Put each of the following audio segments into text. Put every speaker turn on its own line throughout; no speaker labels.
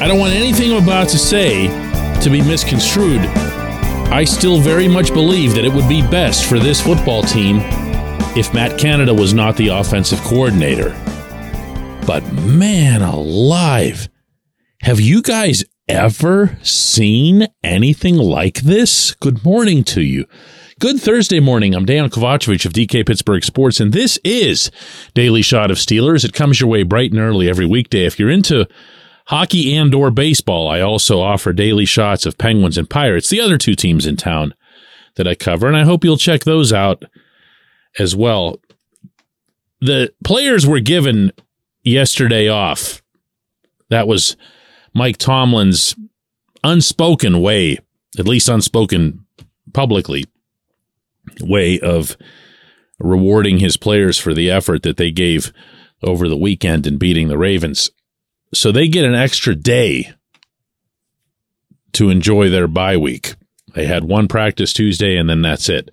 I don't want anything I'm about to say to be misconstrued. I still very much believe that it would be best for this football team if Matt Canada was not the offensive coordinator. But man alive, have you guys ever seen anything like this? Good morning to you. Good Thursday morning. I'm Dejan Kovacevic of DK Pittsburgh Sports, and this is Daily Shot of Steelers. It comes your way bright and early every weekday. If you're into hockey and or baseball, I also offer daily shots of Penguins and Pirates, the other two teams in town that I cover, and I hope you'll check those out as well. The players were given yesterday off. That was Mike Tomlin's unspoken way, at least unspoken publicly, way of rewarding his players for the effort that they gave over the weekend in beating the Ravens. So they get an extra day to enjoy their bye week. They had one practice Tuesday and then that's it.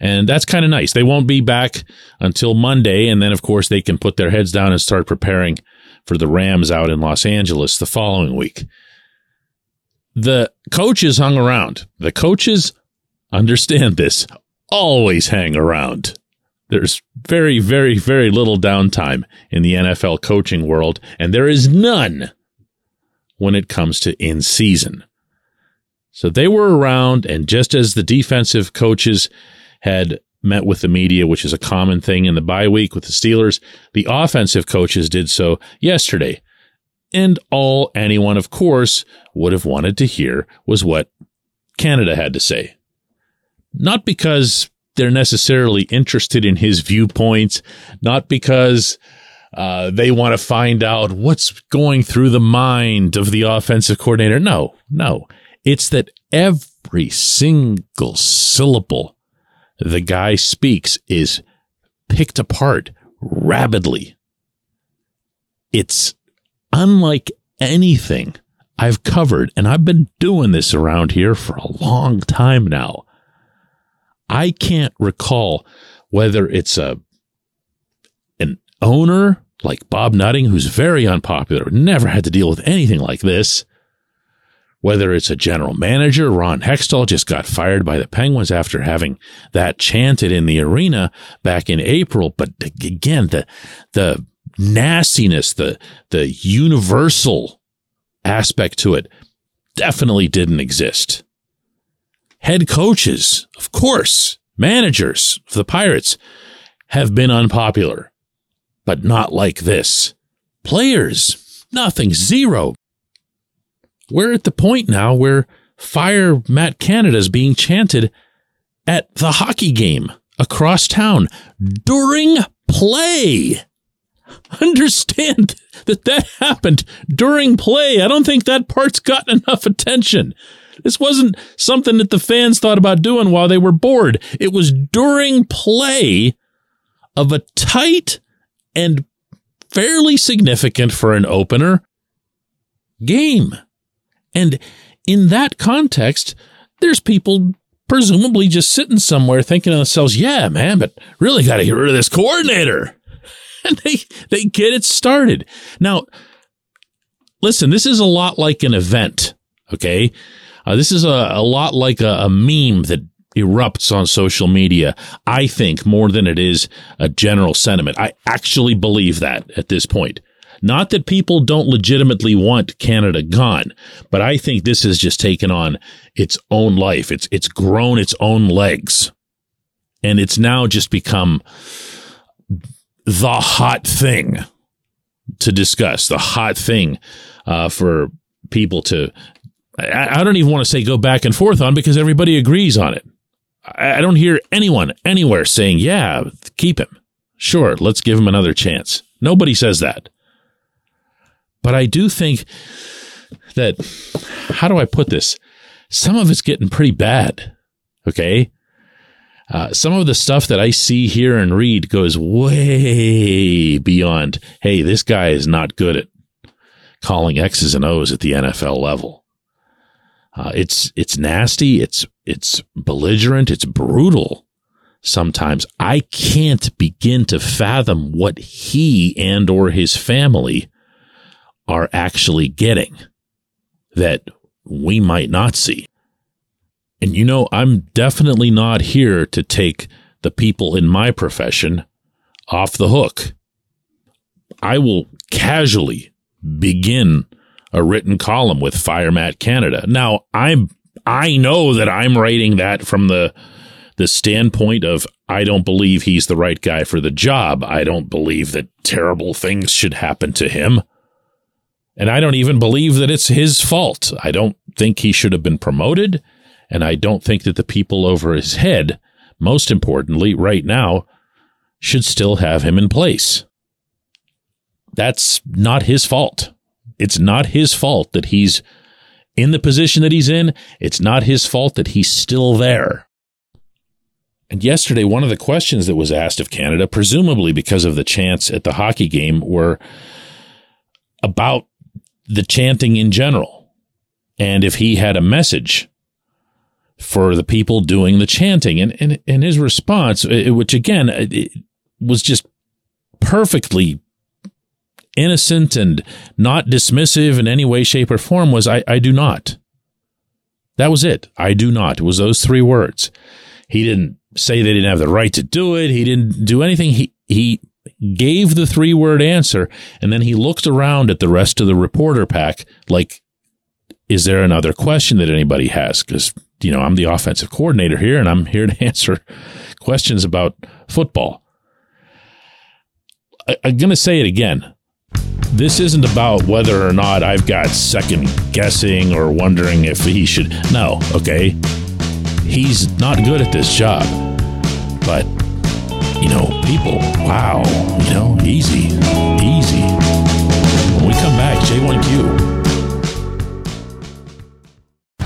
And that's kind of nice. They won't be back until Monday. And then, of course, they can put their heads down and start preparing for the Rams out in Los Angeles the following week. The coaches hung around. The coaches understand this, always hang around. There's very, very, very little downtime in the NFL coaching world, and there is none when it comes to in season. So they were around, and just as the defensive coaches had met with the media, which is a common thing in the bye week with the Steelers. The offensive coaches did so yesterday. And all anyone, of course, would have wanted to hear was what Canada had to say. Not because they're necessarily interested in his viewpoints, not because uh, they want to find out what's going through the mind of the offensive coordinator. No, no. It's that every single syllable the guy speaks is picked apart rapidly. It's unlike anything I've covered, and I've been doing this around here for a long time now. I can't recall whether it's a an owner like Bob Nutting, who's very unpopular, never had to deal with anything like this, whether it's a general manager, Ron Hextall just got fired by the Penguins after having that chanted in the arena back in April. But again, the, the nastiness, the, the universal aspect to it definitely didn't exist. Head coaches, of course, managers of the Pirates have been unpopular, but not like this. Players, nothing, zero we're at the point now where fire Matt Canada is being chanted at the hockey game across town during play. Understand that that happened during play. I don't think that part's gotten enough attention. This wasn't something that the fans thought about doing while they were bored. It was during play of a tight and fairly significant for an opener game. And in that context, there's people presumably just sitting somewhere thinking to themselves, yeah, man, but really got to get rid of this coordinator. And they, they get it started. Now, listen, this is a lot like an event. Okay. Uh, this is a, a lot like a, a meme that erupts on social media. I think more than it is a general sentiment. I actually believe that at this point. Not that people don't legitimately want Canada gone, but I think this has just taken on its own life. It's, it's grown its own legs and it's now just become the hot thing to discuss, the hot thing uh, for people to. I, I don't even want to say go back and forth on because everybody agrees on it. I don't hear anyone anywhere saying, yeah, keep him. Sure, let's give him another chance. Nobody says that. But I do think that, how do I put this? Some of it's getting pretty bad. Okay. Uh, some of the stuff that I see, hear, and read goes way beyond, hey, this guy is not good at calling X's and O's at the NFL level. Uh, it's it's nasty. It's it's belligerent. It's brutal. Sometimes I can't begin to fathom what he and or his family are actually getting that we might not see. And you know, I'm definitely not here to take the people in my profession off the hook. I will casually begin a written column with Fire Matt Canada. Now, I'm I know that I'm writing that from the the standpoint of I don't believe he's the right guy for the job. I don't believe that terrible things should happen to him. And I don't even believe that it's his fault. I don't think he should have been promoted. And I don't think that the people over his head, most importantly, right now, should still have him in place. That's not his fault. It's not his fault that he's in the position that he's in. It's not his fault that he's still there. And yesterday, one of the questions that was asked of Canada, presumably because of the chants at the hockey game, were about the chanting in general. And if he had a message for the people doing the chanting. And, and, and his response, eh, eh, which again eh, was just perfectly innocent and not dismissive in any way, shape, or form, was I, I do not. That was it. I do not. It was those three words. He didn't say they didn't have the right to do it. He didn't do anything. He, he gave the three word answer and then he looked around at the rest of the reporter pack like, is there another question that anybody has? Because, you know, I'm the offensive coordinator here and I'm here to answer questions about football. I, I'm going to say it again. This isn't about whether or not I've got second guessing or wondering if he should. No, okay. He's not good at this job. But you know, people, wow, you know, easy, easy. When we come back, J1Q.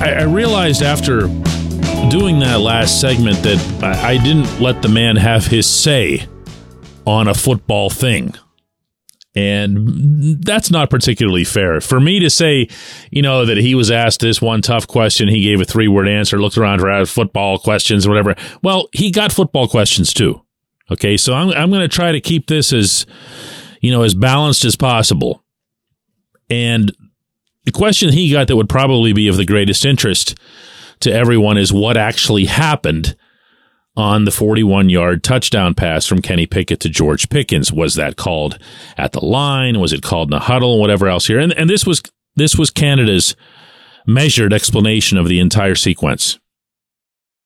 I, I, realized after doing that last segment that I, I didn't let the man have his say on a football thing. And that's not particularly fair. For me to say, you know, that he was asked this one tough question, he gave a three word answer, looked around for football questions or whatever. Well, he got football questions too. Okay. So I'm, I'm going to try to keep this as, you know, as balanced as possible. And the question he got that would probably be of the greatest interest to everyone is what actually happened on the 41 yard touchdown pass from Kenny Pickett to George Pickens. Was that called at the line? Was it called in the huddle? Whatever else here. And, and this was, this was Canada's measured explanation of the entire sequence.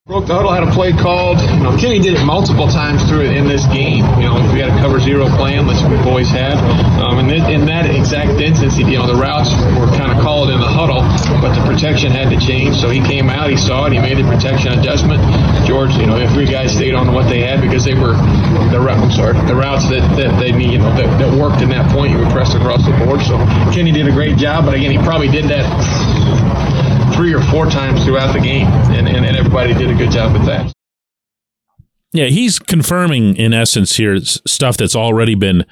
Broke the huddle, had a play called. You know, Kenny did it multiple times through in this game. You know, we had a cover zero plan, which we've always had. Um, and in that exact instance, you know, the routes were kind of called in the huddle, but the protection had to change. So he came out, he saw it, he made the protection adjustment. George, you know, the three guys stayed on what they had because they were the I'm sorry, the routes that, that they need, you know, that, that worked in that point. You were pressed across the board. So Kenny did a great job, but again, he probably did that three or four times throughout the game, and, and, and everybody did a good job with that.
Yeah, he's confirming in essence here stuff that's already been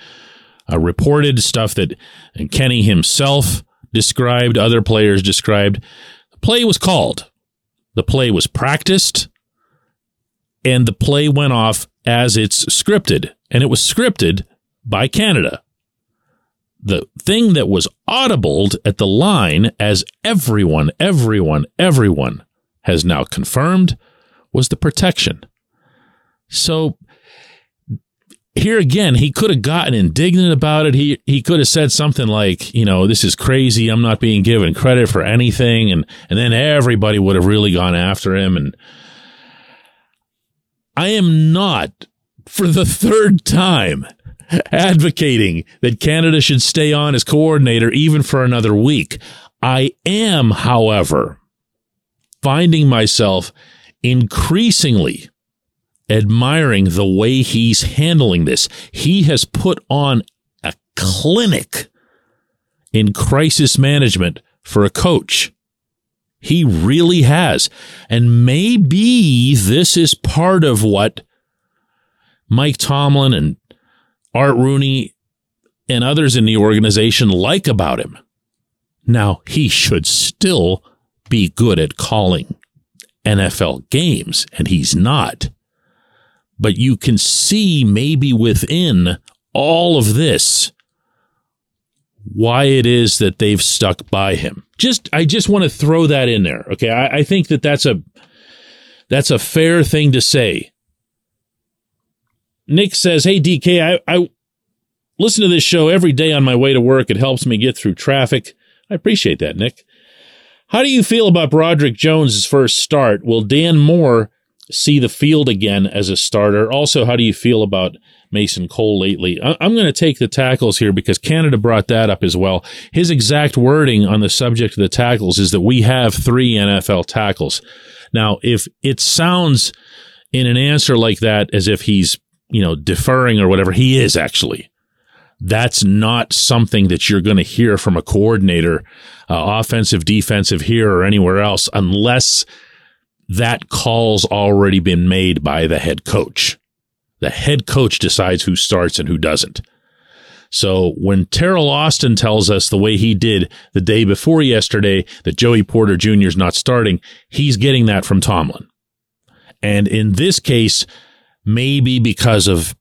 uh, reported, stuff that Kenny himself described, other players described. The play was called, the play was practiced, and the play went off as it's scripted, and it was scripted by Canada the thing that was audibled at the line, as everyone, everyone, everyone has now confirmed, was the protection. So here again, he could have gotten indignant about it. He he could have said something like, you know, this is crazy. I'm not being given credit for anything, and and then everybody would have really gone after him. And I am not, for the third time, advocating that Canada should stay on as coordinator even for another week. I am, however, finding myself increasingly admiring the way he's handling this. He has put on a clinic in crisis management for a coach. He really has. And maybe this is part of what Mike Tomlin and Art Rooney and others in the organization like about him. Now, he should still be good at calling NFL games, and he's not but you can see maybe within all of this why it is that they've stuck by him. Just I just want to throw that in there. Okay, I, I think that that's a that's a fair thing to say. Nick says, "Hey DK, I, I listen to this show every day on my way to work. It helps me get through traffic. I appreciate that, Nick. How do you feel about Broderick Jones' first start? Will Dan Moore see the field again as a starter. Also, how do you feel about Mason Cole lately? I'm going to take the tackles here because Canada brought that up as well. His exact wording on the subject of the tackles is that we have three NFL tackles. Now, if it sounds in an answer like that as if he's, you know, deferring or whatever, he is actually. That's not something that you're going to hear from a coordinator, uh, offensive, defensive here or anywhere else, unless that call's already been made by the head coach. The head coach decides who starts and who doesn't. So when Teryl Austin tells us the way he did the day before yesterday that Joey Porter Jr. is not starting, he's getting that from Tomlin. And in this case, maybe because of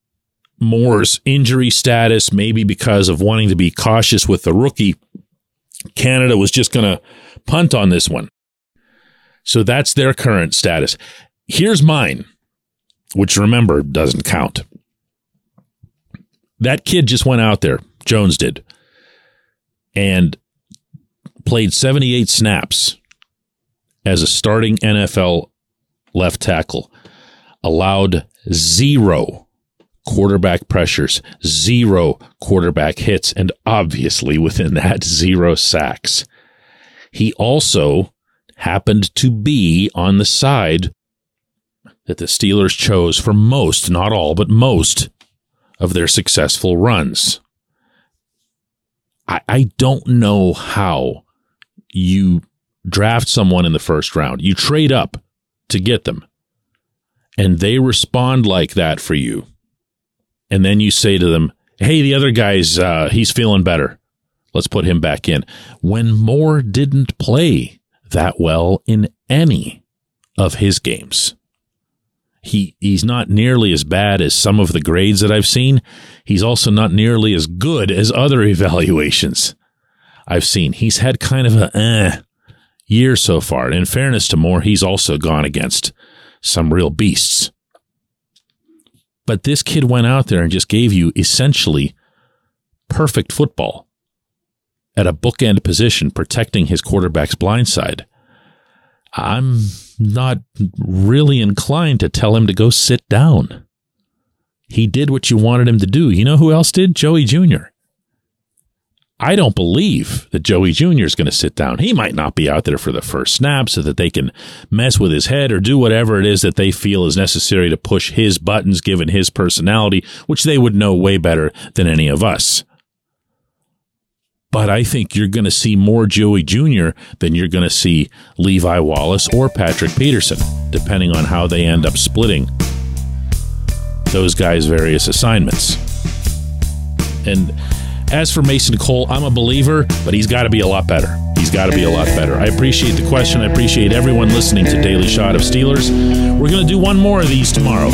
Moore's injury status, maybe because of wanting to be cautious with the rookie, Canada was just going to punt on this one. So that's their current status. Here's mine, which remember doesn't count. That kid just went out there, Jones did, and played 78 snaps as a starting NFL left tackle, allowed zero quarterback pressures, zero quarterback hits, and obviously within that, zero sacks. He also happened to be on the side that the Steelers chose for most, not all, but most of their successful runs. I, I don't know how you draft someone in the first round. You trade up to get them, and they respond like that for you. And then you say to them, hey, the other guy's, uh, he's feeling better. Let's put him back in. When Moore didn't play that well in any of his games. He he's not nearly as bad as some of the grades that I've seen. He's also not nearly as good as other evaluations I've seen. He's had kind of a eh year so far. In fairness to Moore, he's also gone against some real beasts. But this kid went out there and just gave you essentially perfect football at a bookend position protecting his quarterback's blind side, I'm not really inclined to tell him to go sit down. He did what you wanted him to do. You know who else did? Joey Jr. I don't believe that Joey Jr. is going to sit down. He might not be out there for the first snap so that they can mess with his head or do whatever it is that they feel is necessary to push his buttons given his personality, which they would know way better than any of us but I think you're going to see more Joey Jr. than you're going to see Levi Wallace or Patrick Peterson, depending on how they end up splitting those guys' various assignments. And as for Mason Cole, I'm a believer, but he's got to be a lot better. He's got to be a lot better. I appreciate the question. I appreciate everyone listening to Daily Shot of Steelers. We're going to do one more of these tomorrow.